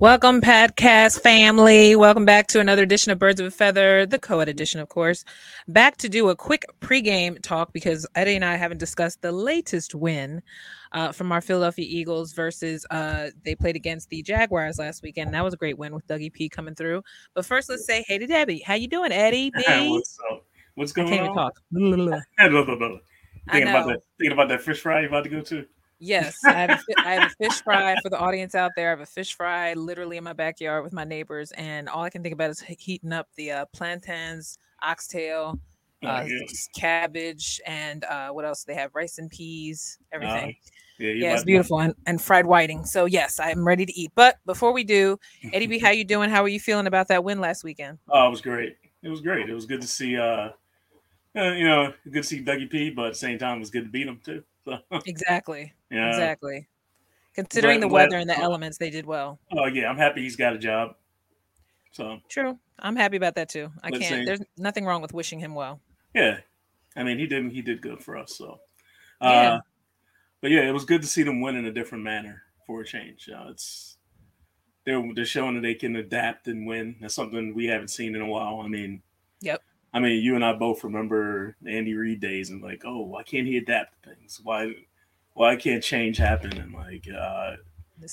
Welcome, podcast family. Welcome back to another edition of Birds of a Feather, the co-ed edition, of course. Back to do a quick pregame talk because Eddie and I haven't discussed the latest win uh, from our Philadelphia Eagles versus uh, they played against the Jaguars last weekend. That was a great win with Dougie P coming through. But first, let's say hey to Debbie. How you doing, Eddie? B? What's up? What's I going can't even on? talk. no. I Thinking about that. Thinking about that fish fry you about to go to. Yes, I have, a, have a fish fry for the audience out there. I have a fish fry literally in my backyard with my neighbors, and all I can think about is heating up the uh, plantains, oxtail, Oh, uh, yeah. s- cabbage, and uh, what else? They have rice and peas, everything. yeah, yeah, it's beautiful, and, and fried whiting. So yes, I'm ready to eat. But before we do, Eddie B, how you doing? How are you feeling about that win last weekend? Oh, it was great. It was great. It was good to see. uh uh, you know, good to see Dougie P, but at the same time, it was good to beat him too. So, Exactly, yeah. exactly. Considering Glad- the weather and the uh, elements, they did well. Oh yeah, I'm happy he's got a job. So True, I'm happy about that too. I Let's can't. see. There's nothing wrong with wishing him well. yeah, I mean, he did. He did good for us. So, uh, Yeah. but yeah, it was good to see them win in a different manner for a change. Uh, it's they're they're showing that they can adapt and win. That's something we haven't seen in a while. I mean. I mean, you and I both remember Andy Reid days and like, oh, why can't he adapt to things? Why why can't change happen and like uh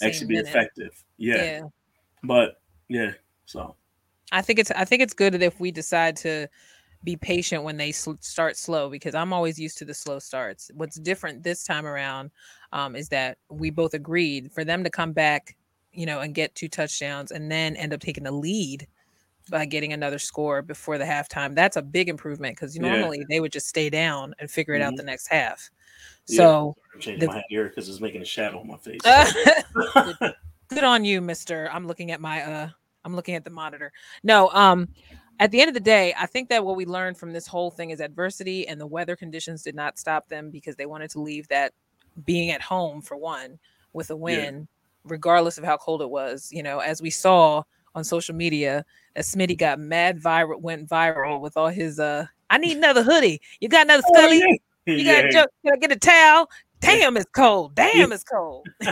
actually be minute. effective? Yeah. yeah. But yeah, so I think it's I think it's good that if we decide to be patient when they sl- start slow because I'm always used to the slow starts. What's different this time around um, is that we both agreed for them to come back, you know, and get two touchdowns and then end up taking the lead by getting another score before the halftime. That's a big improvement because Yeah. normally they would just stay down and figure it out Mhm. the next half. Yeah. So I'm changing The- my here because it's making a shadow on my face. good on you, Mister. I'm looking at my uh, I'm looking at the monitor. No, um, at the end of the day, I think that what we learned from this whole thing is adversity and the weather conditions did not stop them because they wanted to leave that being at home for one with a win, regardless of how cold it was. You know, as we saw on social media, that Smitty got mad viral, went viral with all his uh. I need another hoodie. You got another Oh, Scully? yeah. You got Yeah. can I get a towel? Damn, it's cold. Damn, it's cold.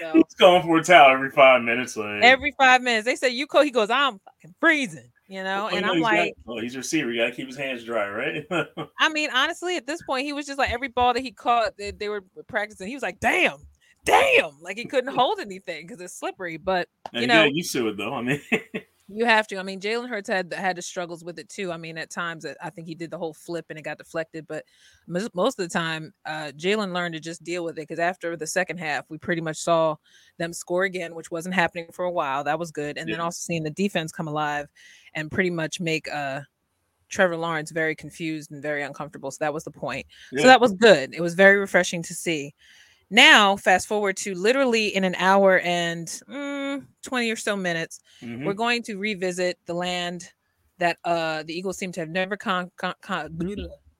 So, He's going for a towel every five minutes. Like every five minutes. They say you cold. He goes, I'm fucking freezing, you know. Oh, And no, I'm he's got- like, oh, he's a receiver. You got to keep his hands dry, right? I mean, honestly, at this point, he was just like every ball that he caught, they, they were practicing. He was like, damn, damn, like he couldn't hold anything because it's slippery. But You you know, you used to it though. I mean, you have to. I mean, Jalen Hurts had had his struggles with it too. I mean, at times, uh, I think he did the whole flip and it got deflected. But most, of the time, uh, Jalen learned to just deal with it because after the second half, we pretty much saw them score again, which wasn't happening for a while. That was good. And then also seeing the defense come alive and pretty much make uh, Trevor Lawrence very confused and very uncomfortable. So that was the point. yeah. So that was good. It was very refreshing to see. Now, fast forward to literally in an hour and mm, 20 or so minutes, Mhm. we're going to revisit the land that uh the Eagles seem to have never con, con, con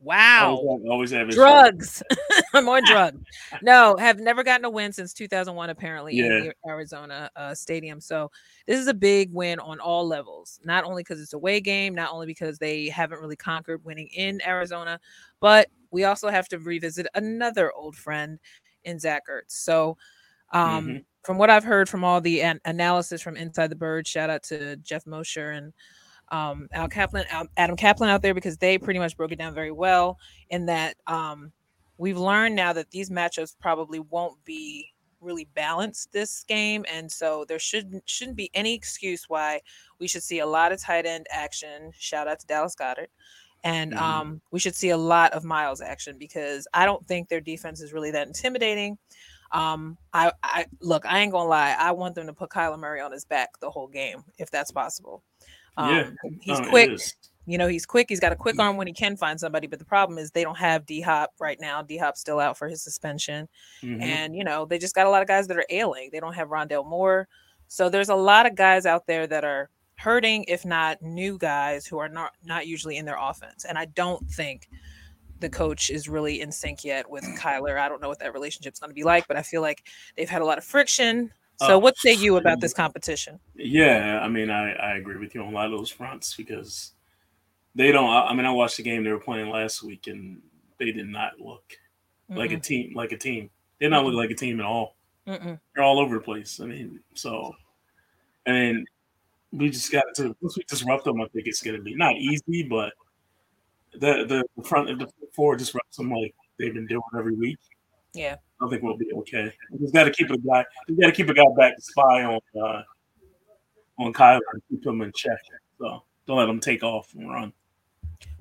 wow Always have, always have drugs. I'm on drugs. No have never gotten a win since 2001 apparently in Yeah. the Arizona uh, stadium. So this is a big win on all levels. Not only because it's a away game not only because they haven't really conquered winning in Arizona but we also have to revisit another old friend in Zach Ertz so um Mhm. from what I've heard from all the an- analysis from Inside the Bird, shout out to Geoff Mosher and um, Al Caplan, Al- Adam Caplan out there because they pretty much broke it down very well. In that um, we've learned now that these matchups probably won't be really balanced this game, and so there shouldn't shouldn't be any excuse why we should see a lot of tight end action. Shout out to Dallas Goedert. And Mhm. um, we should see a lot of Miles action because I don't think their defense is really that intimidating. Um, I, I look, I ain't gonna lie. I want them to put Kyler Murray on his back the whole game, if that's possible. Um, Yeah. he's Oh, quick. You know, he's quick. He's got a quick arm when he can find somebody. But the problem is they don't have D Hop right now. D Hop's still out for his suspension, Mhm. and you know they just got a lot of guys that are ailing. They don't have Rondale Moore, so there's a lot of guys out there that are hurting, if not new guys who are not not usually in their offense. And I don't think the coach is really in sync yet with Kyler. I don't know what that relationship's going to be like, but I feel like they've had a lot of friction. So, Oh, what say you about this competition? Yeah, I mean, I, I agree with you on a lot of those fronts because they don't. I I mean, I watched the game they were playing last week, and they did not look like a team. Like a team, they did not look like a team at all. Mm-mm. They're all over the place. I mean, so and we just got to once we disrupt them. I think it's going to be not easy, but the the front of the four disrupts them like they've been doing every week. Yeah, I think we'll be okay. We just got to keep a guy. We got to keep a guy back to spy on uh, on Kyler and keep him in check. So don't let him take off and run.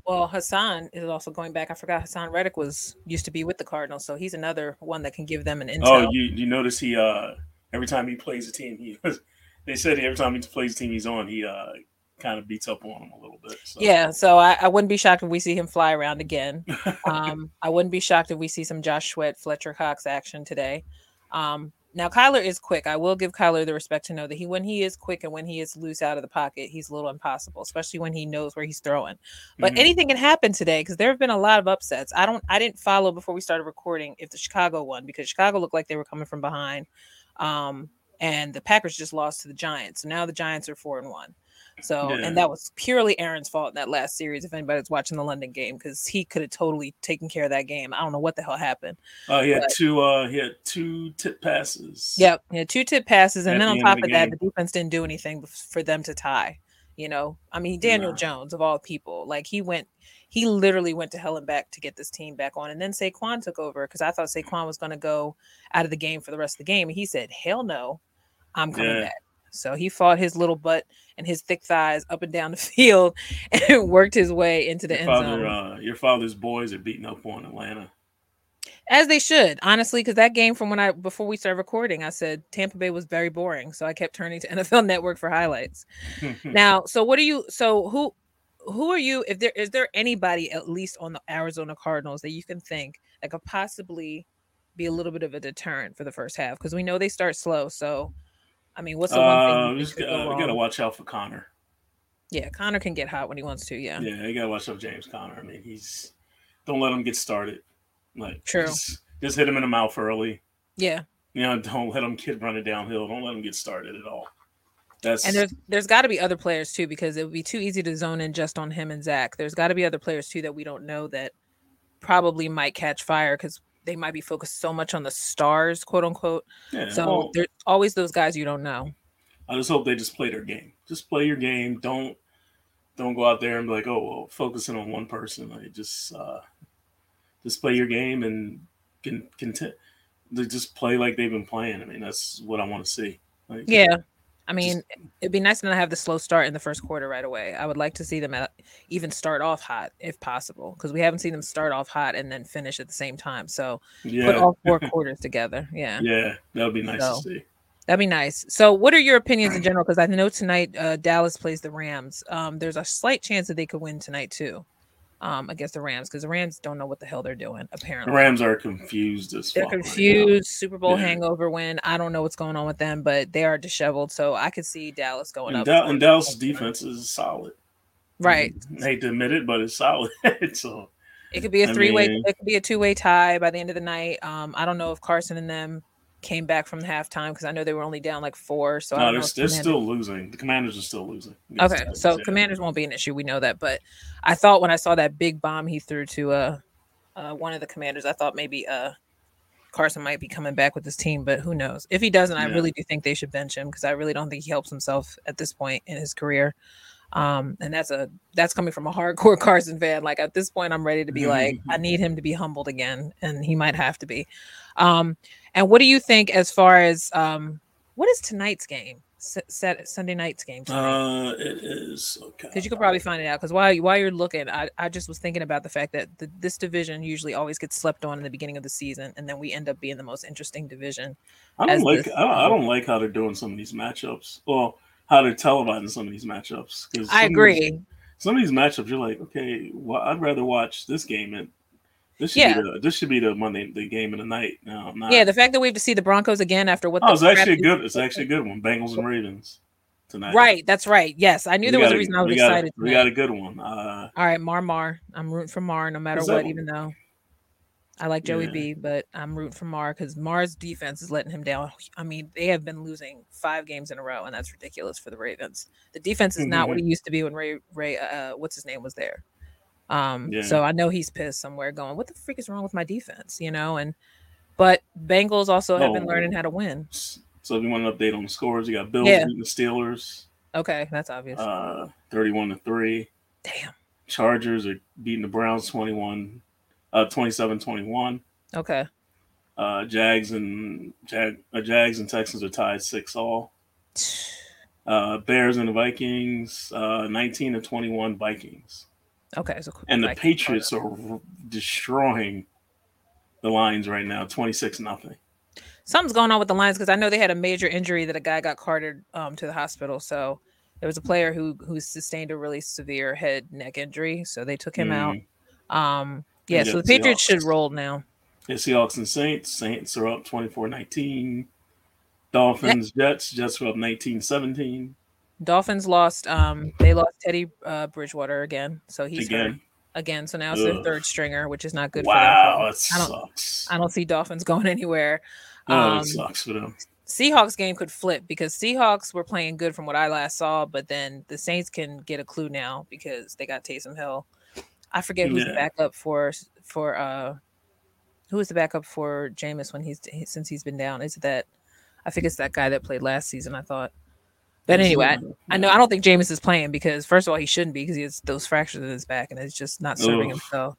Well, Hassan is also going back. I forgot Haason Reddick was used to be with the Cardinals, so he's another one that can give them an intel. Oh, you you notice he uh every time he plays a team, he they said every time he plays team he's on, he uh kind of beats up on him a little bit. So. Yeah, so I, I, wouldn't be shocked if we see him fly around again. Um, I wouldn't be shocked if we see some Josh Sweat, Fletcher Cox action today. Um, now Kyler is quick. I will give Kyler the respect to know that he when he is quick and when he is loose out of the pocket, he's a little impossible, especially when he knows where he's throwing. But mm-hmm. anything can happen today because there have been a lot of upsets. I don't I didn't follow before we started recording if the Chicago won because Chicago looked like they were coming from behind. Um, and the Packers just lost to the Giants. So now the Giants are four and one. So, yeah. and that was purely Aaron's fault in that last series. If anybody's watching the London game, because he could have totally taken care of that game. I don't know what the hell happened. Oh, uh, he had but, two. Uh, he had two tip passes. Yep, he had two tip passes, and then on top of, of that, the defense didn't do anything for them to tie. You know, I mean, Daniel nah. Jones of all people, like he went, he literally went to hell and back to get this team back on, and then Saquon took over because I thought Saquon was going to go out of the game for the rest of the game, and he said, "Hell no, I'm coming yeah. back." So he fought his little butt and his thick thighs up and down the field and worked his way into the your end father, zone. Uh, your father's boys are beating up on Atlanta. As they should, honestly, because that game from when I before we started recording, I said Tampa Bay was very boring, so I kept turning to NFL Network for highlights. now, so what are you? So who who are you? If there is there anybody at least on the Arizona Cardinals that you can think that could possibly be a little bit of a deterrent for the first half? Because we know they start slow, so I mean, what's the one uh, thing? Just, uh, we gotta watch out for Connor. Yeah, Connor can get hot when he wants to. Yeah. Yeah, you gotta watch out James Connor. I mean, he's don't let him get started. Like true. Just, just hit him in the mouth early. Yeah. You know, don't let him kid running downhill. Don't let him get started at all. That's and there's there's got to be other players too because it would be too easy to zone in just on him and Zach. There's got to be other players too that we don't know that probably might catch fire because they might be focused so much on the stars, quote unquote. Yeah, so well, there's always those guys you don't know. I just hope they just play their game. Just play your game. Don't don't go out there and be like, oh, well, focusing on one person. Like just uh, just play your game and can content. They just play like they've been playing. I mean, that's what I want to see. Like, yeah, I mean, just, it'd be nice to not have the slow start in the first quarter right away. I would like to see them at, even start off hot if possible, because we haven't seen them start off hot and then finish at the same time. So yeah. put all four quarters together. Yeah. Yeah, that would be nice so, to see. That'd be nice. So, what are your opinions in general? Because I know tonight uh, Dallas plays the Rams. Um, there's a slight chance that they could win tonight too um, against the Rams because the Rams don't know what the hell they're doing. Apparently, the Rams are confused as they're confused. Right Super Bowl yeah. hangover win. I don't know what's going on with them, but they are disheveled. So I could see Dallas going and up. Da- and Dallas' defense is solid. Right. I hate to admit it, but it's solid. so it could be a three way. It could be a two way tie by the end of the night. Um, I don't know if Carson and them came back from halftime because I know they were only down like four. So no, they're, they're still losing. The Commanders are still losing. Okay, so yeah. Commanders won't be an issue. We know that, but I thought when I saw that big bomb he threw to uh, uh one of the Commanders, I thought maybe uh Carson might be coming back with his team, but who knows? If he doesn't, yeah. I really do think they should bench him because I really don't think he helps himself at this point in his career. Um, and that's a that's coming from a hardcore Carson fan. Like at this point, I'm ready to be like, I need him to be humbled again, and he might have to be. Um, and what do you think as far as um, what is tonight's game? Set Sunday night's game. Tonight? Uh, it is okay. Because you could probably find it out. Because while while you're looking, I, I just was thinking about the fact that the, this division usually always gets slept on in the beginning of the season, and then we end up being the most interesting division. I don't like I don't, I don't like how they're doing some of these matchups. Well, how they're televising some of these matchups. Because I agree. These, some of these matchups, you're like, okay, well, I'd rather watch this game and this should yeah. be the this should be the Monday the game of the night. No, not. Yeah, the fact that we have to see the Broncos again after what? Oh, it's actually a good. It's actually a good one. Bengals and Ravens tonight. Right, that's right. Yes, I knew we there was a reason I was excited. A, we got a good one. Uh, All right, Mar Mar. I'm rooting for Mar no matter what, even though I like Joey yeah. B, but I'm rooting for Mar because Mar's defense is letting him down. I mean, they have been losing five games in a row, and that's ridiculous for the Ravens. The defense is not mm-hmm. what it used to be when Ray Ray uh, what's his name was there. Um, yeah. so I know he's pissed somewhere going, what the freak is wrong with my defense? You know, and but Bengals also have oh, been learning how to win. So if you want an update on the scores, you got Bills Yeah. beating the Steelers, Okay, that's obvious. uh, thirty-one to three. Damn. Chargers are beating the Browns 21, uh, 27-21. Okay. Uh, Jags and Jag, uh, Jags and Texans are tied six all. Uh, Bears and the Vikings, uh, 19 to 21 Vikings. Okay. So And the like- Patriots are r- destroying the Lions right now, 26 nothing. something's going on with the Lions because I know they had a major injury that a guy got carted um, to the hospital. So there was a player who who sustained a really severe head neck injury, so they took him out. Um, yeah, Yeah, so the Patriots should roll now. The Seahawks and Saints. Saints are up 24-19. Dolphins, Jets. Jets are up 19-17. Dolphins lost. Um, they lost Teddy uh, Bridgewater again, so he's hurt Again. again. So now it's their third stringer, which is not good. Wow, for them. I don't. sucks. I don't see Dolphins going anywhere. Oh, Um, that sucks for them. Seahawks game could flip because Seahawks were playing good from what I last saw, but then the Saints can get a clue now because they got Taysom Hill. I forget who's the backup for for uh who is the backup for Jameis when he's since he's been down. Is it that I think it's that guy that played last season, I thought. But anyway, I, I know I don't think Jameis is playing because first of all he shouldn't be because he has those fractures in his back and it's just not serving Ugh. himself.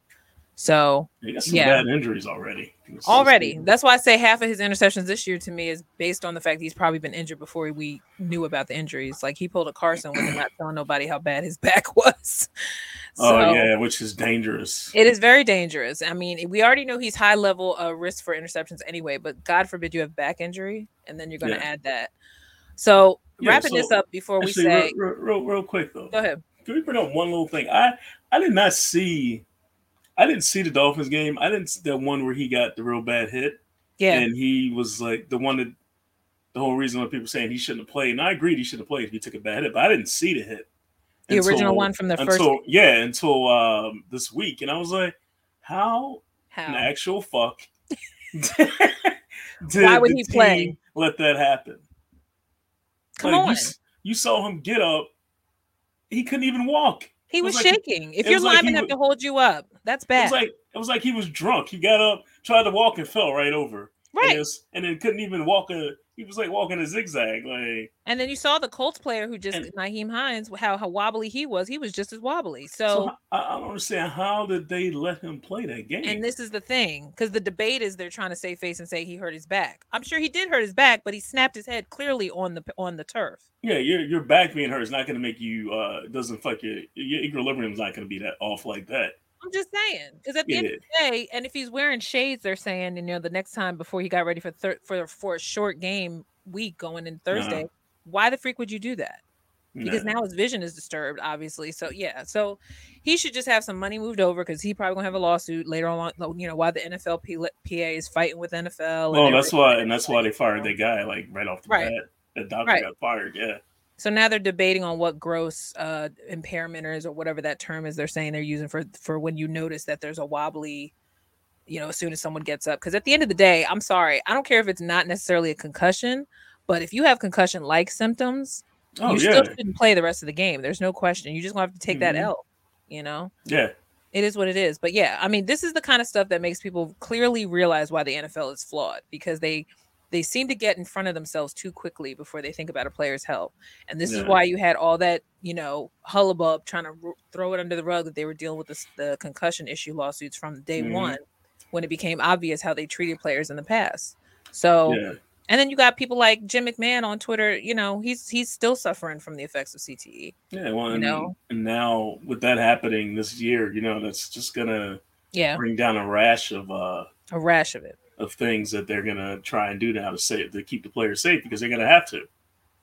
So They got some yeah. bad injuries already. Already. just- That's why I say half of his interceptions this year to me is based on the fact he's probably been injured before we knew about the injuries. Like he pulled a Carson when he not telling nobody how bad his back was. Oh yeah, which is dangerous. It is very dangerous. I mean, we already know he's high level uh, risk for interceptions anyway, but God forbid you have back injury and then you're going to Yeah. add that. So, Yeah, wrapping so, this up before we say, real, real, real, real quick though, go ahead. can we bring up one little thing? I I did not see, I didn't see the Dolphins game. I didn't see that one where he got the real bad hit, Yeah. and he was like the one that the whole reason why people saying he shouldn't have played. And I agreed he should have played if he took a bad hit, but I didn't see the hit. The original one from the first- until yeah until um this week, and I was like, how how? the actual fuck did Why would he play? let that happen? Come Like, on. You, you saw him get up. He couldn't even walk. He was, was like- shaking. If it your was like he have to hold you up, that's bad. It was like it was like he was drunk. He got up, tried to walk, and fell right over. And, right. and then couldn't even walk a. He was like walking a zigzag. Like And then you saw the Colts player who just And- Nyheim Hines, how how wobbly he was. He was just as wobbly. so, So, I, I don't understand how did they let him play that game? and this is the thing, because the debate is they're trying to save face and say he hurt his back. I'm sure he did hurt his back, but he snapped his head clearly on the on the turf. yeah, your your back being hurt is not going to make you. uh Doesn't fuck your your equilibrium's not going to be that off like that. I'm just saying, because at the Yeah, end of the day, and if he's wearing shades, they're saying, and you know, the next time before he got ready for thir- for for a short game week going in uh-huh. Thursday, why the freak would you do that? because Nah. now his vision is disturbed, obviously. So yeah, so he should just have some money moved over because he probably gonna have a lawsuit later on. You know, why the NFL PA is fighting with NFL. Oh, and that's why, and that's why they fired oh. that guy like right off the Right. bat. That doctor Right. got fired. Yeah, So now they're debating on what gross uh, impairment is or whatever that term is. They're saying they're using for for when you notice that there's a wobbly. You know, as soon as someone gets up, because at the end of the day, I'm sorry, I don't care if it's not necessarily a concussion, but if you have concussion-like symptoms, oh you yeah, still shouldn't play the rest of the game. There's no question. You just gonna have to take that Mhm. L. You know. yeah. it is what it is. But yeah, I mean, this is the kind of stuff that makes people clearly realize why the NFL is flawed because they they seem to get in front of themselves too quickly before they think about a player's health. And this is why you had all that, you know, hullabub trying to ro- throw it under the rug that they were dealing with this, the concussion issue lawsuits from day Mhm. one when it became obvious how they treated players in the past. So, yeah. and then you got people like Jim McMahon on Twitter, you know, he's he's still suffering from the effects of. CTE. Yeah, well, you and, know? and now with that happening this year, you know, that's just gonna Yeah, bring down a rash of uh a rash of it. Of things that they're gonna try and do now to save to keep the players safe because they're gonna have to.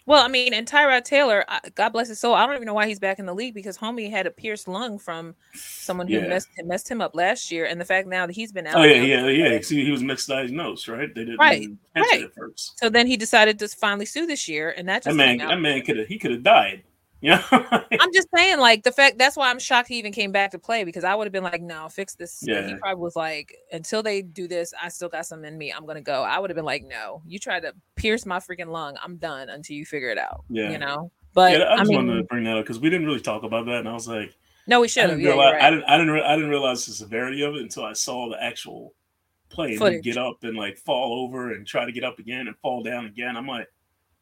Well, I mean, and Tyrod Taylor, God bless his soul. I don't even know why he's back in the league because homie had a pierced lung from someone who Yeah. messed messed him up last year, and the fact now that he's been out. Oh yeah, yeah, yeah. See, he was misdiagnosed, right? They didn't Right, right. it at first. So then he decided to finally sue this year, and that That just man, out. that man could have he could have died. Yeah, I'm just saying, like the fact that's why I'm shocked he even came back to play because I would have been like, no, fix this. But He probably was like, until they do this, I still got some in me. I'm gonna go. I would have been like, no, you tried to pierce my freaking lung. I'm done until you figure it out. Yeah. you know. But yeah. I I, just mean, wanted to bring that up because we didn't really talk about that, and I was like, no, we should have. Yeah, realize, right. I didn't, I didn't, re- I didn't realize the severity of it until I saw the actual play and get up and like fall over and try to get up again and fall down again. I'm like,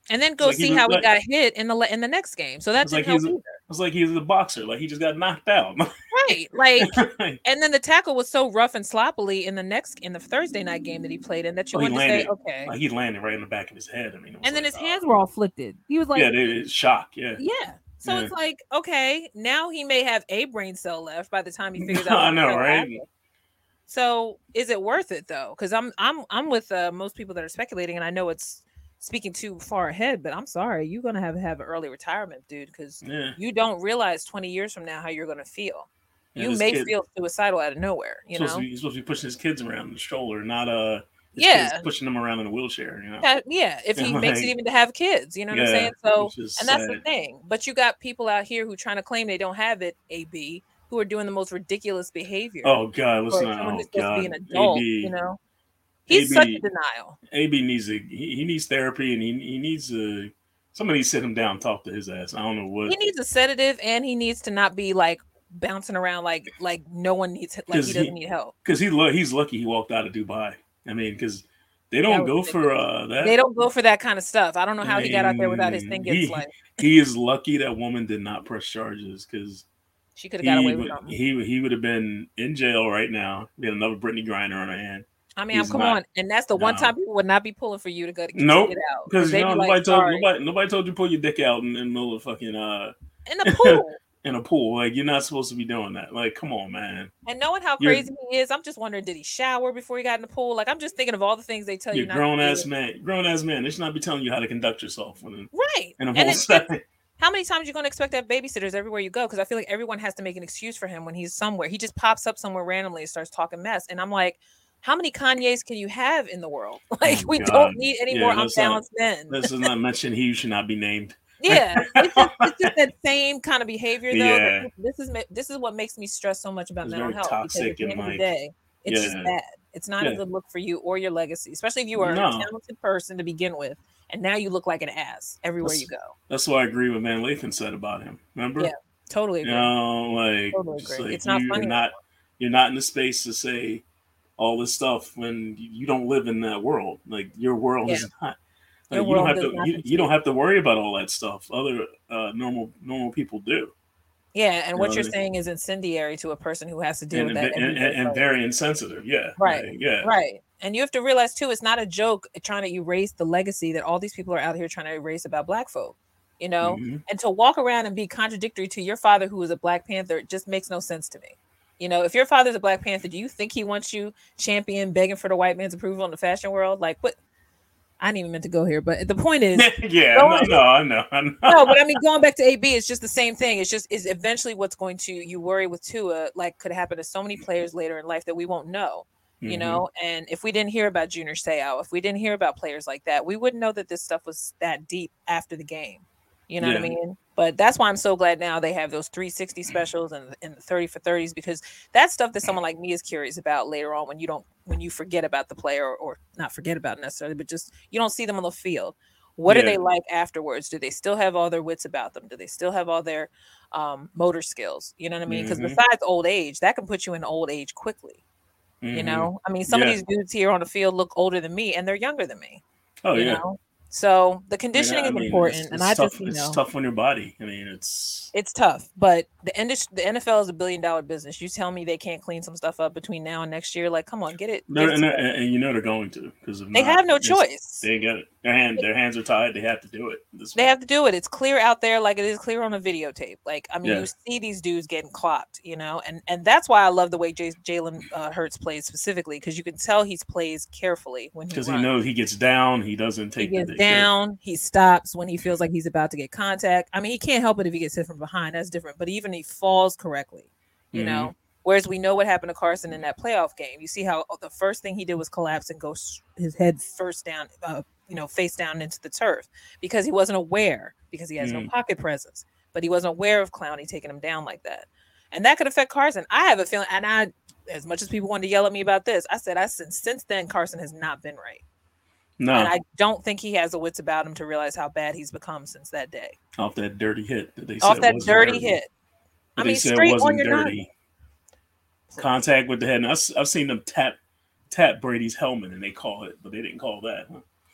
and then go like see how he got hit in the in the next game. So that's like he's a- it's like he's a boxer, like he just got knocked out. Right. Like and then the tackle was so rough and sloppily in the next in the Thursday night game that he played in that you Oh, he wanted to say, okay. like he landed right in the back of his head. I mean, it and then his uh, hands were all flicted. He was like, yeah, they, it's shock. Yeah, Yeah. So Yeah. it's like, okay, now he may have a brain cell left by the time he figures out. I know, right? So is it worth it though? Because I'm I'm I'm with uh, most people that are speculating, and I know it's speaking too far ahead, but I'm sorry, you're gonna have have an early retirement, dude, because yeah. you don't realize 20 years from now how you're gonna feel. Yeah, you may kid- feel suicidal out of nowhere, you know. be, he's supposed to be pushing his kids around in the stroller, not uh, Yeah. pushing them around in a wheelchair. You know, Yeah, yeah, if he Yeah, makes it even to have kids, you know what I'm saying? So and that's the thing. But you got people out here who trying to claim they don't have it, AB, who are doing the most ridiculous behavior. Oh God, listen, oh God, to be an adult, AB, you know. He's such a denial. AB needs a he, he needs therapy and he he needs to somebody sit him down, and talk to his ass. I don't know what. He needs a sedative and he needs to not be like bouncing around like like no one needs like he he- doesn't need help. because he he's lucky he walked out of Dubai. I mean, because they don't go for uh that. They don't go for that kind of stuff. I don't know how he got out there without his thing getting he- sliced. he is lucky that woman did not press charges because She could have he got away with would, something. he he would have been in jail right now. He had another Brittney Griner on her hand I mean, come not- on, and that's the one no. time people would not be pulling for you to go to, Nope, get out because you be know like, nobody told "Sorry." nobody nobody told you to pull your dick out in, in the middle of fucking uh in the pool. in a pool. Like you're not supposed to be doing that. Like come on, man. And knowing how You're- crazy he is, I'm just wondering, did he shower before he got in the pool? Like, I'm just thinking of all the things they tell you. grown ass man. Grown ass man. They should not be telling you how to conduct yourself when right? in a it's- setting. how many times you going to expect to have babysitters everywhere you go? Because I feel like everyone has to make an excuse for him when he's somewhere. He just pops up somewhere randomly and starts talking mess, and I'm like, how many Kanyes can you have in the world? Like, Oh, we God. don't need any Yeah, more not- unbalanced men. This is not mentioned. He should not be named. yeah, it's just, it's just that same kind of behavior though. Yeah. This is this is what makes me stress so much about It's mental health. because toxic at the end of the day, it's just bad. It's not a good look for you or your legacy, especially if you are No. a talented person to begin with, and now you look like an ass everywhere That's- you go. That's why I agree with Van Lathan said about him. Remember? Yeah, Totally You agree. know, like, Totally agree. like It's not you're funny not anymore. you're not in the space to say all this stuff when you don't live in that world. Like your world is not. Like, you don't have to. You, you don't have to worry about all that stuff. Other uh, normal normal people do, Yeah, and You what know, you're they- saying is incendiary to a person who has to deal and, with that. and, and, and very insensitive. Yeah, Right, like, yeah, Right. And you have to realize too, it's not a joke trying to erase the legacy that all these people are out here trying to erase about black folk. You know, Mhm. and to walk around and be contradictory to your father who is a black panther it just makes no sense to me. You know, if your father's a black panther, do you think he wants you champion begging for the white man's approval in the fashion world? Like what I didn't even meant to go here, but the point is yeah. Go No, no, I know. I know. no, but I mean, going back to AB, it's just the same thing. It's just is eventually what's going to you worry with Tua, like could happen to so many players later in life that we won't know. You Mhm. know, and if we didn't hear about Junior Seau, if we didn't hear about players like that, we wouldn't know that this stuff was that deep after the game. You know what I mean? But that's why I'm so glad now they have those 360 specials and, and the 30 for 30s because that's stuff that someone like me is curious about later on when you don't when you forget about the player or, or not forget about necessarily, but just you don't see them on the field. What are they like afterwards? Do they still have all their wits about them? Do they still have all their um, motor skills? You know what I mean? Because Mhm. besides old age, that can put you in old age quickly. You Mhm. know, I mean, some Yeah. of these dudes here on the field look older than me, and they're younger than me. Oh you yeah. know, so the conditioning I is mean, important, it's- and it's I tough, just you it's know tough on your body. I mean, it's it's tough. But the industry, the NFL is a billion dollar business. You tell me they can't clean some stuff up between now and next year? Like, come on, get it. get they're, it and, and you know they're going to because they have no choice. They get it. Their hand, their hands are tied. They have to do it. They way. have to do it. It's clear out there, like it is clear on a videotape. Like I mean, Yeah. you see these dudes getting clocked, you know, and and that's why I love the way J- Jalen uh, Hurts plays specifically because you can tell he's plays carefully when he because he runs. knows he gets down. He doesn't he take the gets big hit. Down, he stops when he feels like he's about to get contact. I mean, he can't help it if he gets hit from behind. That's different. But even he falls correctly, you Mhm. know. Whereas we know what happened to Carson in that playoff game. You see how oh, the first thing he did was collapse and go his head first down, uh, you know, face down into the turf because he wasn't aware because he has no Mhm. pocket presence. But he wasn't aware of Clowney taking him down like that, and that could affect Carson. I have a feeling, and I, as much as people want to yell at me about this, I said I since since then Carson has not been right. No, And I don't think he has the wits about him to realize how bad he's become since that day. off that dirty hit that they Off that wasn't dirty hit. I mean, straight on your dirty. Contact with the head. And I've, I've seen them tap tap Brady's helmet, and they call it, but they didn't call that.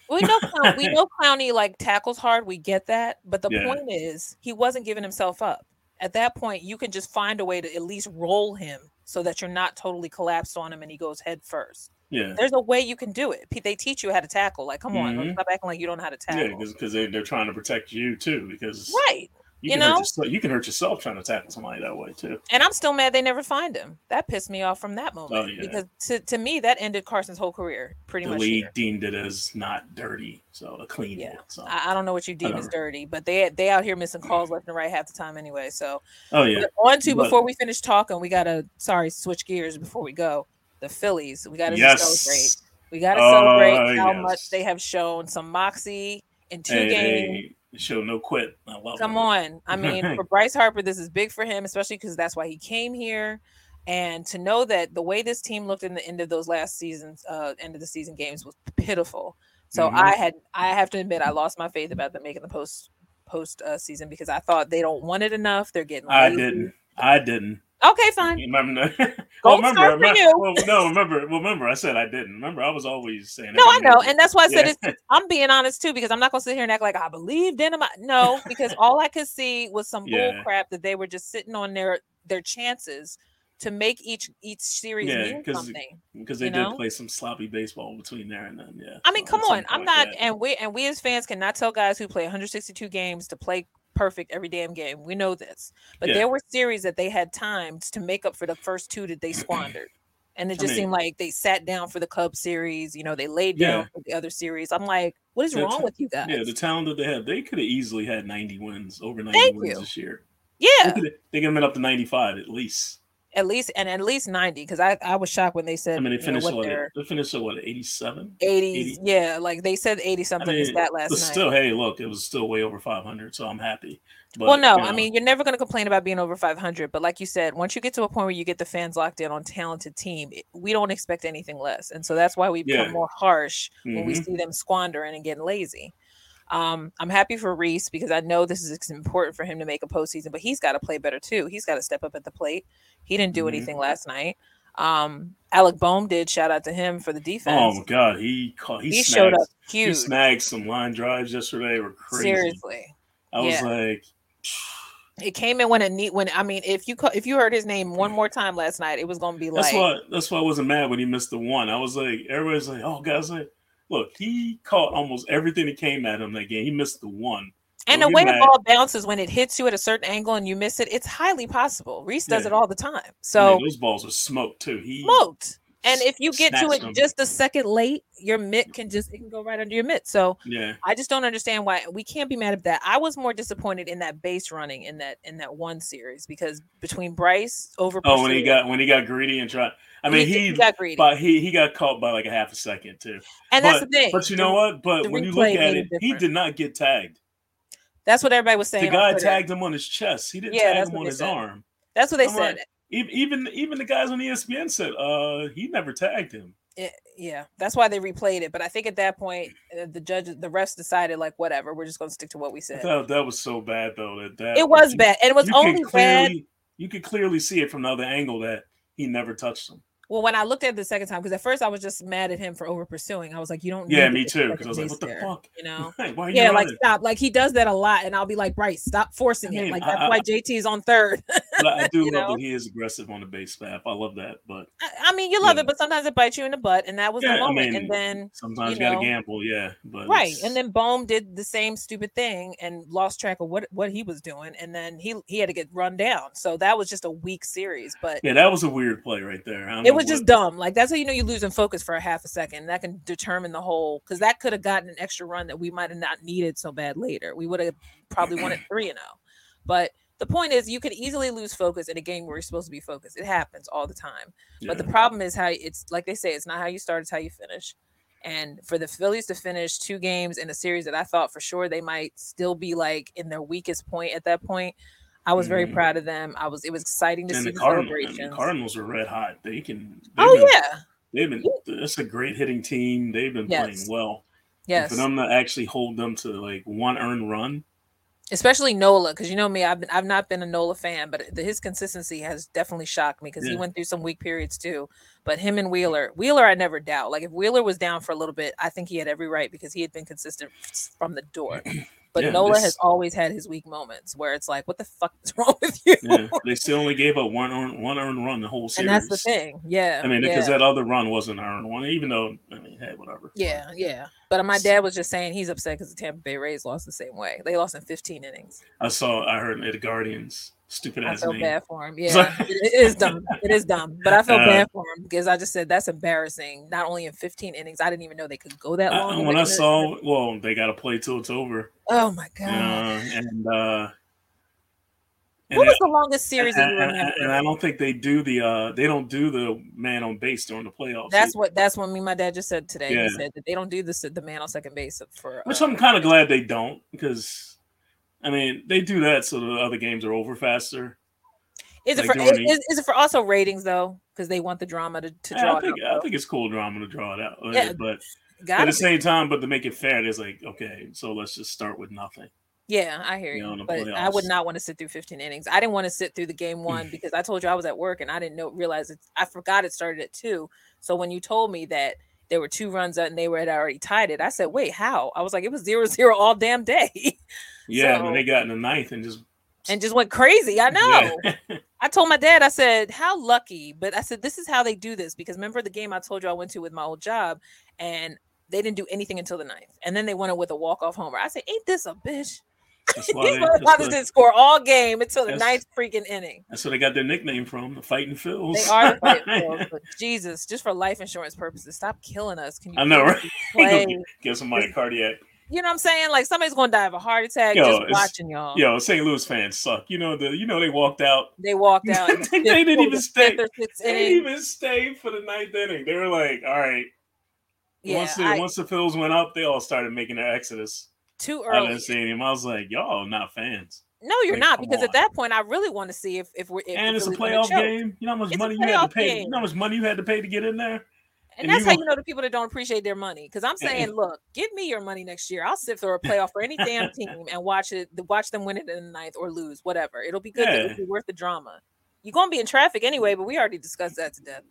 We know Clown, we know Clowney like tackles hard. We get that, but the Yeah. point is he wasn't giving himself up. At that point, you can just find a way to at least roll him so that you're not totally collapsed on him and he goes head first. Yeah, There's a way you can do it. They teach you how to tackle. Like, come on, Mhm. stop acting like you don't know how to tackle. yeah, because they, they're trying to protect you too. Because right. you you can know? hurt yourself, you can hurt yourself trying to tackle somebody that way too. And I'm still mad they never find him. That pissed me off from that moment Oh, yeah. because to, to me that ended Carson's whole career pretty the much. league here. deemed it as not dirty, so a clean Yeah. hit. So. I, I don't know what you deem as dirty, but they they out here missing calls left and right half the time anyway. So oh yeah, on to before we finish talking, we gotta sorry switch gears before we go. The Phillies, we gotta just celebrate. We gotta Oh, celebrate how yes. much they have shown some moxie in two Hey, games. they show no quit. I love Come it. on. I mean, for Bryce Harper, this is big for him, especially because that's why he came here. And to know that the way this team looked in the end of those last seasons, uh, end of the season games was pitiful. So Mhm. I had, I have to admit, I lost my faith about them making the post post uh, season because I thought they don't want it enough. They're getting. I didn't. I didn't. Okay, fine. Remember? Well, remember, remember- you. well, no, remember. Well, remember, I said I didn't. Remember, I was always saying. No, I know, and that's why I said Yeah. it's. I'm being honest too because I'm not gonna sit here and act like I believed in them. No, because all I could see was some bull Yeah. crap that they were just sitting on their their chances to make each each series Yeah, mean something. because they did know? play some sloppy baseball between there and then. Yeah. I mean, So, come on, I'm not, yeah. and we and we as fans cannot tell guys who play 162 games to play perfect every damn game. We know this, but Yeah. there were series that they had times to make up for the first two that they squandered. And it I just mean- seemed like they sat down for the Cubs series. You know, they laid Yeah. down for the other series. I'm like, what is wrong with you guys? Yeah, the talent that they had, they could have easily had 90 wins, over 90 Thank wins you. this year. yeah. Have they could have been up to 95 at least. At least and at least 90 because I, I was shocked when they said I mean, they you know, finished what their They finished at what? 87. 80s 80. yeah like they said 80 I something mean, is that last but night still, hey, look, it was still way over 500, so I'm happy. But, well no you i mean you're never going to complain about being over 500 but like you said once you get to a point where you get the fans locked in on talented team it- we don't expect anything less and so that's why we become Yeah. more harsh when we Mhm. see them squandering and getting lazy um, I'm happy for Rhys because I know this is important for him to make a postseason, but he's got to play better too. He's got to step up at the plate. He didn't do Mhm. anything last night. Um, Alec Bohm did. Shout out to him for the defense. Oh my god, he caught he, he snagged, showed up huge. He snagged some line drives yesterday. Were crazy. Seriously, I was yeah. like, it came in when it neat. When I mean, if you if you heard his name one more time last night, it was gonna be like that's why that's why I wasn't mad when he missed the one. I was like, everybody's like, oh, guys, like, look, he caught almost everything that came at him that game. He missed the one. And the way the ball bounces when it hits you at a certain angle and you miss it, it's highly possible. Rhys does Yeah. it all the time. So mean, those balls are smoked too. He smoked. And if you get to it them. just a second late, your mitt can just it can go right under your mitt. So yeah, I just don't understand why we can't be mad at that. I was more disappointed in that base running in that in that one series because between Bryce over Oh, when he got when he got greedy and tried. I mean, he, he, got greedy. but he he got caught by like a half a second too. and that's the thing. But you The- know what? But when you look at it, it he did not get tagged. That's what everybody was saying. The guy tagged him on his chest. He didn't Yeah, tag him on his said. arm. That's what they I'm said. like, Even even the guys on ESPN said, uh, he never tagged him. It- yeah, that's why they replayed it. But I think at that point, uh, the judges, the refs decided like, whatever, we're just going to stick to what we said. thought that was so bad though. That that It was you- bad, and it was only could bad. you could clearly see it from the other angle that he never touched him. Well, when I looked at it the second time, because at first I was just mad at him for over pursuing. I was like, you don't. Yeah, need me too. Because I was like, what the there, fuck? You know. Why Yeah, like stop. Like he does that a lot, and I'll be like, Bryce, stop forcing I it. mean, Like I- that's I- why JT is on third. But I do love know? that he is aggressive on the base path. I love that. But I, I mean, you love Yeah. it, but sometimes it bites you in the butt, and that was Yeah, the I moment. mean, and then sometimes You you, gotta gamble. Yeah, but right, and then Bohm did the same stupid thing and lost track of what what he was doing, and then he he had to get run down. So that was just a weak series, but. yeah, that was a weird play right there. I It know was just dumb. Like that's how you know you're losing focus for a half a second. That can determine the whole because that could have gotten an extra run that we might have not needed so bad later. We would have probably won it three and zero. But the point is, you could easily lose focus in a game where you're supposed to be focused. It happens all the time. But the problem is how it's like they say, it's not how you start, it's how you finish. And for the Phillies to finish two games in a series that I thought for sure they might still be like in their weakest point at that point, I was very Mhm. proud of them. I was it was exciting to and see the Cardinals, celebrations. the Cardinals are red hot. They can. oh been- yeah, they've been. It's a great hitting team. They've been Yes. playing well. And yes. For them to actually hold them to like one earned run, especially Nola, because you know me, I've been, I've not been a Nola fan, but his consistency has definitely shocked me because yeah. he went through some weak periods too. But him and Wheeler, Wheeler, I never doubt. Like if Wheeler was down for a little bit, I think he had every right because he had been consistent from the door. But yeah, Nola this... has always had his weak moments where it's like, what the fuck is wrong with you? Yeah, they still only gave up one earned, one earned run the whole series. And that's the thing. Yeah. I mean, yeah. because that other run wasn't earned one, even though, I mean, hey, whatever. Yeah, yeah. But my dad was just saying he's upset because the Tampa Bay Rays lost the same way. They lost in 15 innings. I saw, I heard the Guardians stupid ass. I feel name. bad for him. Yeah, it, it is dumb. It is dumb. But I feel uh, bad for him because I just said that's embarrassing. Not only in 15 innings, I didn't even know they could go that long. when I saw, well, they got to play till it's over. Oh my god! Uh, and uh, and what was the longest series and, remember? And I don't think they do the uh they don't do the man on base during the playoffs. That's either. what that's what me my dad just said today. Yeah. He said that they don't do this the man on second base for which uh, I'm kind of glad they don't because I mean, they do that so the other games are over faster. Is like it for is, is, it for also ratings though? Because they want the drama to, to draw. I think out, I think it's cool drama to draw it out. Uh, yeah, but at the same time, but to make it fair, it's like okay, so let's just start with nothing. Yeah, I hear you. you know, but playoffs. I would not want to sit through 15 innings. I didn't want to sit through the game one because I told you I was at work and I didn't know realize it. I forgot it started at two. So when you told me that there were two runs up and they were had already tied it. I said, wait, how? I was like, it was zero zero all damn day. Yeah, so, and they got in the ninth and just and just went crazy. I know. Yeah. I told my dad, I said, how lucky, but I said, this is how they do this because remember the game I told you I went to with my old job and they didn't do anything until the ninth. And then they won it with a walk-off homer. I said, ain't this a bitch? These motherfuckers didn't score all game until the ninth freaking inning. That's where they got their nickname from, the Fighting Phils. They are the Fighting Phils. Jesus, just for life insurance purposes, stop killing us. Can you I know, right? Give somebody cardiac. You know what I'm saying? Like somebody's gonna die of a heart attack yo, just watching y'all. Yo, St. Louis fans suck. You know the you know they walked out. They walked out. they, they didn't even stay. They didn't even stay for the ninth inning. They were like, all right. Yeah, once the I, once the Phils went up, they all started making their exodus too early. I didn't see him. I was like, y'all not fans. No, you're like, not because on. at that point I really want to see if if we're if and it's a playoff game. You know how much it's money you had to pay. Game. You know how much money you had to pay to get in there. And, and that's you how you know the people that don't appreciate their money. Because I'm saying, look, give me your money next year. I'll sit for a playoff for any damn team and watch it, watch them win it in the ninth or lose, whatever. It'll be good. Yeah. It'll be worth the drama. You're gonna be in traffic anyway, but we already discussed that to death.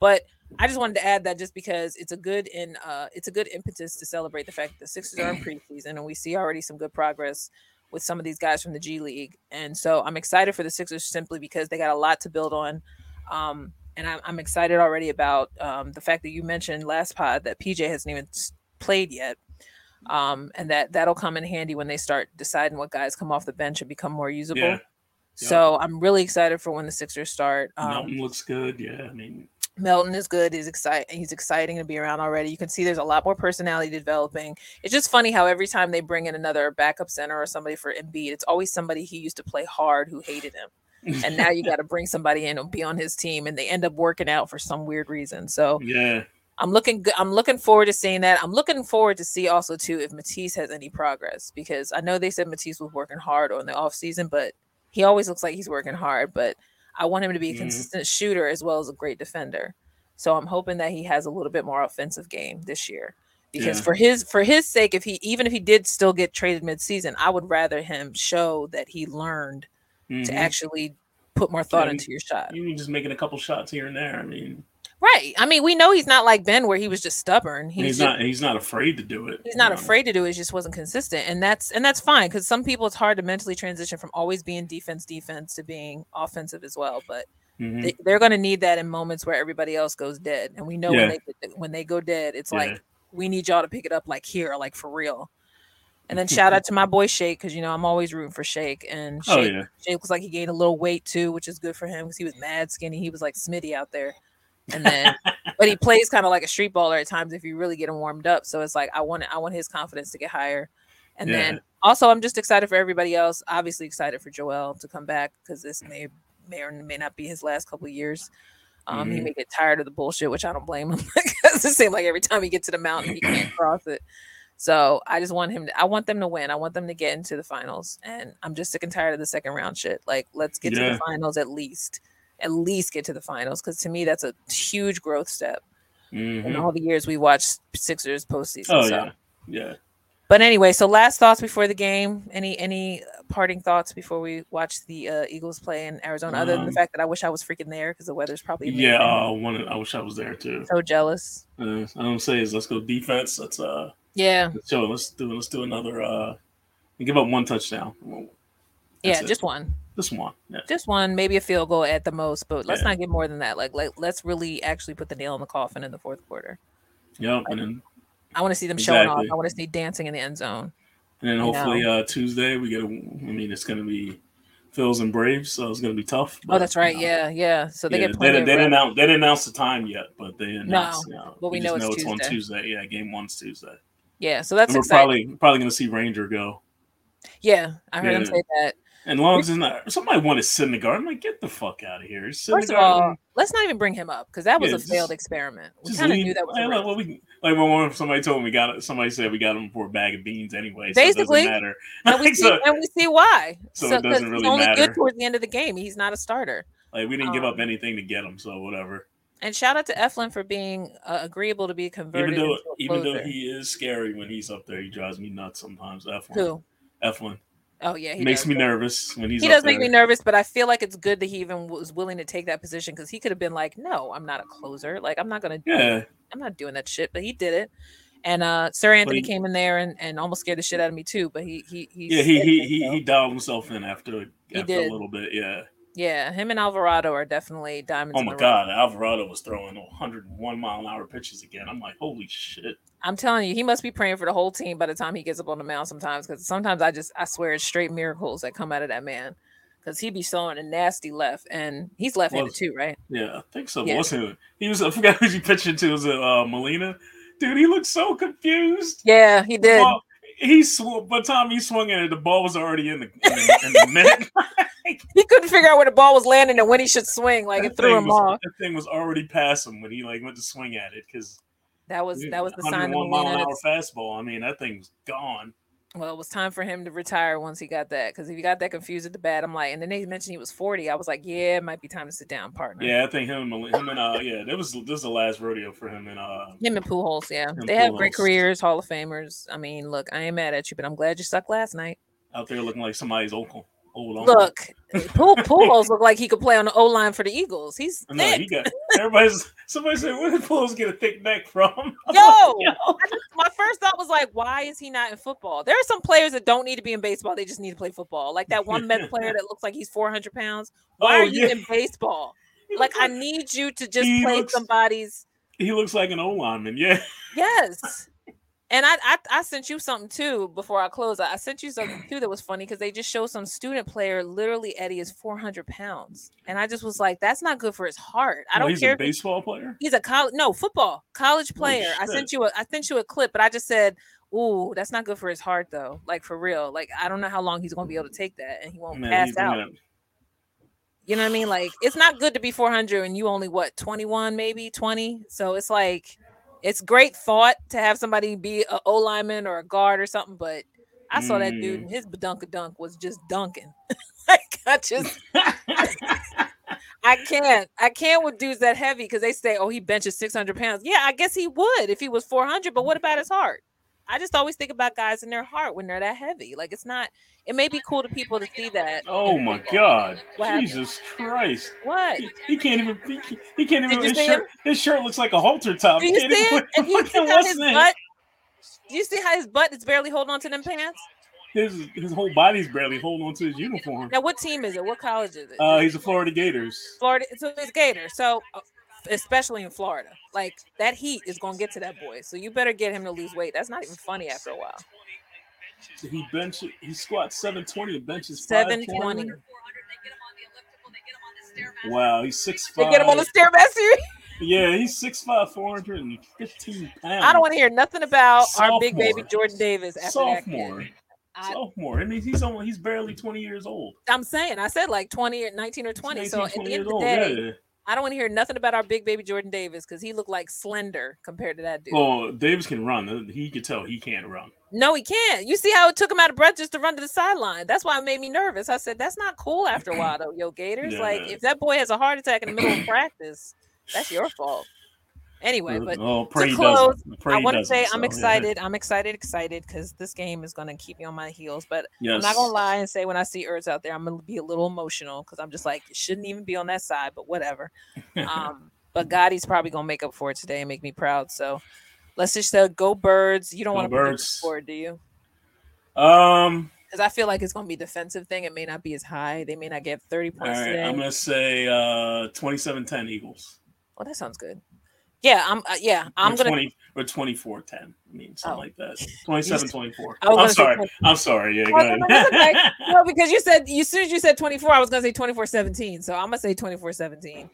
But I just wanted to add that just because it's a good in uh it's a good impetus to celebrate the fact that the Sixers are in preseason and we see already some good progress with some of these guys from the G League. And so I'm excited for the Sixers simply because they got a lot to build on. Um, and I'm, I'm excited already about um, the fact that you mentioned last pod that PJ hasn't even played yet. Um, and that that'll come in handy when they start deciding what guys come off the bench and become more usable. Yeah. So I'm really excited for when the Sixers start. Um, looks good. Yeah, I mean, Melton is good. He's exciting. He's exciting to be around already. You can see there's a lot more personality developing. It's just funny how every time they bring in another backup center or somebody for Embiid, it's always somebody he used to play hard who hated him. And now you got to bring somebody in and be on his team, and they end up working out for some weird reason. So yeah, I'm looking. good. I'm looking forward to seeing that. I'm looking forward to see also too if Matisse has any progress because I know they said Matisse was working hard on the off season, but he always looks like he's working hard. But I want him to be a mm-hmm. consistent shooter as well as a great defender. So I'm hoping that he has a little bit more offensive game this year. Because yeah. for his for his sake, if he even if he did still get traded midseason, I would rather him show that he learned mm-hmm. to actually put more thought yeah, into your shot. You mean just making a couple shots here and there. I mean, Right. I mean, we know he's not like Ben, where he was just stubborn. He's, he's not. He's not afraid to do it. He's not know? afraid to do it. He just wasn't consistent, and that's and that's fine because some people it's hard to mentally transition from always being defense defense to being offensive as well. But mm-hmm. they, are going to need that in moments where everybody else goes dead, and we know yeah. when they when they go dead, it's yeah. like we need y'all to pick it up like here, like for real. And then shout out to my boy Shake because you know I'm always rooting for Shake, and oh, Shake, oh, yeah. Shake looks like he gained a little weight too, which is good for him because he was mad skinny. He was like Smitty out there and then but he plays kind of like a street baller at times if you really get him warmed up. So it's like I want I want his confidence to get higher. And yeah. then also I'm just excited for everybody else. Obviously excited for Joel to come back because this may may or may not be his last couple years. Um, mm-hmm. He may get tired of the bullshit, which I don't blame him because it seems like every time he gets to the mountain, he can't cross it. So I just want him to, I want them to win. I want them to get into the finals. And I'm just sick and tired of the second round shit. Like, let's get yeah. to the finals at least at least get to the finals because to me that's a huge growth step mm-hmm. in all the years we watched Sixers postseason. Oh so. yeah, yeah. But anyway, so last thoughts before the game. Any any parting thoughts before we watch the uh, Eagles play in Arizona? Other than the Um, fact that I wish I was freaking there because the weather's probably Yeah, amazing. uh, one. I wish I was there too. so jealous. Uh, I don't say is let's go defense. Let's uh, Yeah, let's. Let's do. Let's do another. Uh, we give up one touchdown. Well, yeah, it. just one, Just one. Yeah. just one, maybe a field goal at the most. But let's Yeah. not get more than that. Like, like let's really actually put the nail in the coffin in the fourth quarter. Yep. And then I want to see them showing off. I want to see dancing in the end zone. and then You hopefully uh, Tuesday we get. A, I mean, it's gonna be Phil's and Braves, so it's gonna be tough. Oh, that's right. you know, Yeah, yeah. So they yeah, get they, they didn't announce. They didn't announce the time yet, but they announced. you know, but we know just it's on Tuesday. Tuesday. Yeah, game one's Tuesday. Yeah, so that's And we're exciting. probably probably gonna see Ranger go. yeah, I heard him Yeah. say that. And long as it's not somebody want to sit in the garden, like get the fuck out of here. Sit First of all, let's not even bring him up because that was Yeah, a just- failed experiment. We kind of knew that was a like, well, we, like when somebody told me we got it. Somebody said we got him for a bag of beans anyway. So it Basically. doesn't matter. and we see, so, and we see why. so it 'cause doesn't he's really only matter. good towards the end of the game. He's not a starter. like we didn't give up Um, anything to get him, so whatever. And shout out to Eflin for being uh, agreeable to be converted. Even though even though he is scary when he's up there, he drives me nuts sometimes. Eflin, who? Eflin Oh yeah, he makes does. me nervous when he's. He does make me nervous, but I feel like it's good that he even was willing to take that position because he could have been like, "No, I'm not a closer. Like, I'm not gonna. Yeah, I'm not doing that shit." But he did it. And uh Seranthony he- came in there and, and almost scared the shit out of me too. But he he he yeah. He he he, he dialed himself in after after did. a little bit. Yeah. Yeah. Him and Alvarado are definitely diamonds. Oh in my. God, Alvarado was throwing 101 mile an hour pitches again. I'm like, holy shit. I'm telling you, he must be praying for the whole team by the time he gets up on the mound sometimes. Because sometimes I just I swear it's straight miracles that come out of that man. Because he be throwing a nasty left, and he's left-handed Was- too, right? Yeah, I think so. Yeah. Wasn't it? He was. I forgot who he pitched to. Was it uh, Molina? Dude, he looked so confused. Yeah, he did. He swung. By the time he swung at it, the ball was already in the in the, in the net. He couldn't figure out where the ball was landing and when he should swing. Like it threw him was, off. That thing was already past him when he like went to swing at it because That was that was the sign 101 mile an hour fastball. I mean, that thing was gone. Well, it was time for him to retire once he got that. Because if he got that confused at the bat, I'm like, and then they mentioned he was 40. I was like, yeah, it might be time to sit down, partner. Yeah, I think him him and uh yeah, that was this is the last rodeo for him and uh Him and Pujols, yeah, they have great careers, Hall of Famers. I mean, look, I ain't mad at you, but I'm glad you sucked last night. out there looking like somebody's uncle. Look, Pu- Pujols look like he could play on the O line for the Eagles. He's I know thick. he got everybody's. Somebody said, "Where did Pulls get a thick neck from?" Yo! Yo. My first thought was like, why is he not in football? There are some players that don't need to be in baseball; they just need to play football. Like that one Met player that looks like he's 400 pounds. Oh, why Oh, are you yeah. in baseball? Like, I need you to just He play looks- somebody's. he looks like an O lineman. Yeah, Yes. And I, I I sent you something too before I close. I I sent you something too that was funny because they just showed some student player. Literally, Eddie is 400 pounds, and I just was like, that's not good for his heart. I Oh, don't he's care. a if he- baseball player. he's a college, no football college player. I sent you a I sent you a clip, but I just said, ooh, that's not good for his heart though. Like for real. Like I don't know how long he's gonna be able to take that, and he won't Man, pass out. gonna- You know what I mean? Like it's not good to be 400 and you only what 21, maybe 20. So it's like it's great thought to have somebody be a O lineman or a guard or something, but I saw that dude Mm. and his badunka dunk was just dunking. like I just I can't. I can't with dudes that heavy because they say, oh, he benches 600 pounds. Yeah, I guess he would if he was 400, but what about his heart? I just always think about guys in their heart when they're that heavy. Like it's not, it may be cool to people to see that. oh my God, What happened? Jesus Christ! What? He, he can't even. He, can't- he can't even. His shirt, him? his shirt looks like a halter top. Do you see it? put you see how his in butt? Do you see how his butt is barely holding on to them pants? His his whole body's barely holding on to his uniform. Now, what team is it? What college is it? Uh, he's a Florida Gators. Florida. So it's Gator. So uh, especially in Florida, like that heat is gonna get to that boy. So you better get him to lose weight. That's not even funny after a while. He bench he squats seven twenty and benches 720. 520. Wow, he's six They get him on the stairmaster. Yeah, he's six five, four hundred and fifteen pounds. I don't want to hear nothing about our big baby Jordan Davis after sophomore. that. Kid. I, Sophomore. I mean, he's only he's barely twenty years old. I'm saying, I said like 20 or 19 or 20. So 19, at the end of years the old, day, yeah. I don't want to hear nothing about our big baby Jordan Davis because he looked like slender compared to that dude. Well, Davis can run. He could tell he can't run. No, he can't. You see how it took him out of breath just to run to the sideline. That's why it made me nervous. I said, that's not cool after a while, though, yo, Gators. Like, if that boy has a heart attack in the middle of practice, that's your fault. Anyway, but oh, to close. I want to say so, I'm yeah. excited. I'm excited, excited because this game is going to keep me on my heels. But Yes. I'm not gonna lie and say when I see Ertz out there, I'm gonna be a little emotional because I'm just like, it shouldn't even be on that side, but whatever. Um, but Goedert's probably gonna make up for it today and make me proud. So let's just uh, go birds. You don't want to Birds. score, do you? um. Because I feel like it's gonna be a defensive thing. It may not be as high. They may not get 30 points right. today. I'm gonna say uh 27-10 Eagles. Oh, that sounds good. Yeah, I'm. Uh, yeah, I'm or gonna. 20 or 24 10. I mean, something Oh. like that. 27 24. I was I'm sorry. 20. I'm sorry. Yeah, Oh, go no, no, okay. ahead. no, because you said you as soon as you said 24, I was gonna say 24 17. So I'm gonna say 24 17.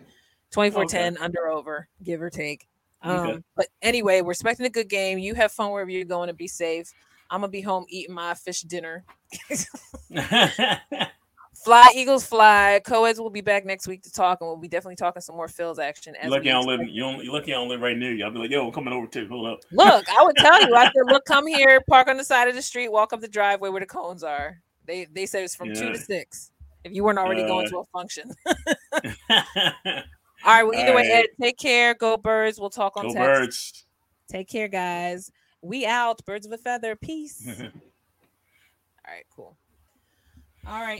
24 10 under over, give or take. Um, Okay. but anyway, we're expecting a good game. You have fun wherever you're going to be safe. I'm gonna be home eating my fish dinner. Fly Eagles fly. Coeds will be back next week to talk, and we'll be definitely talking some more Phil's action. As lucky I don't live. You don't. You lucky I don't live right near you. I'll be like, yo, I'm coming over too. Hold up. Look, I would tell you. I said, look, come here, park on the side of the street, walk up the driveway where the cones are. They they said it's from two to six. If you weren't already going Uh, to a function. All right. Well, either All way. Ed, take care. Go birds. We'll talk on Go text. birds. Take care, guys. We out. Birds of a feather. Peace. All right. Cool. All right.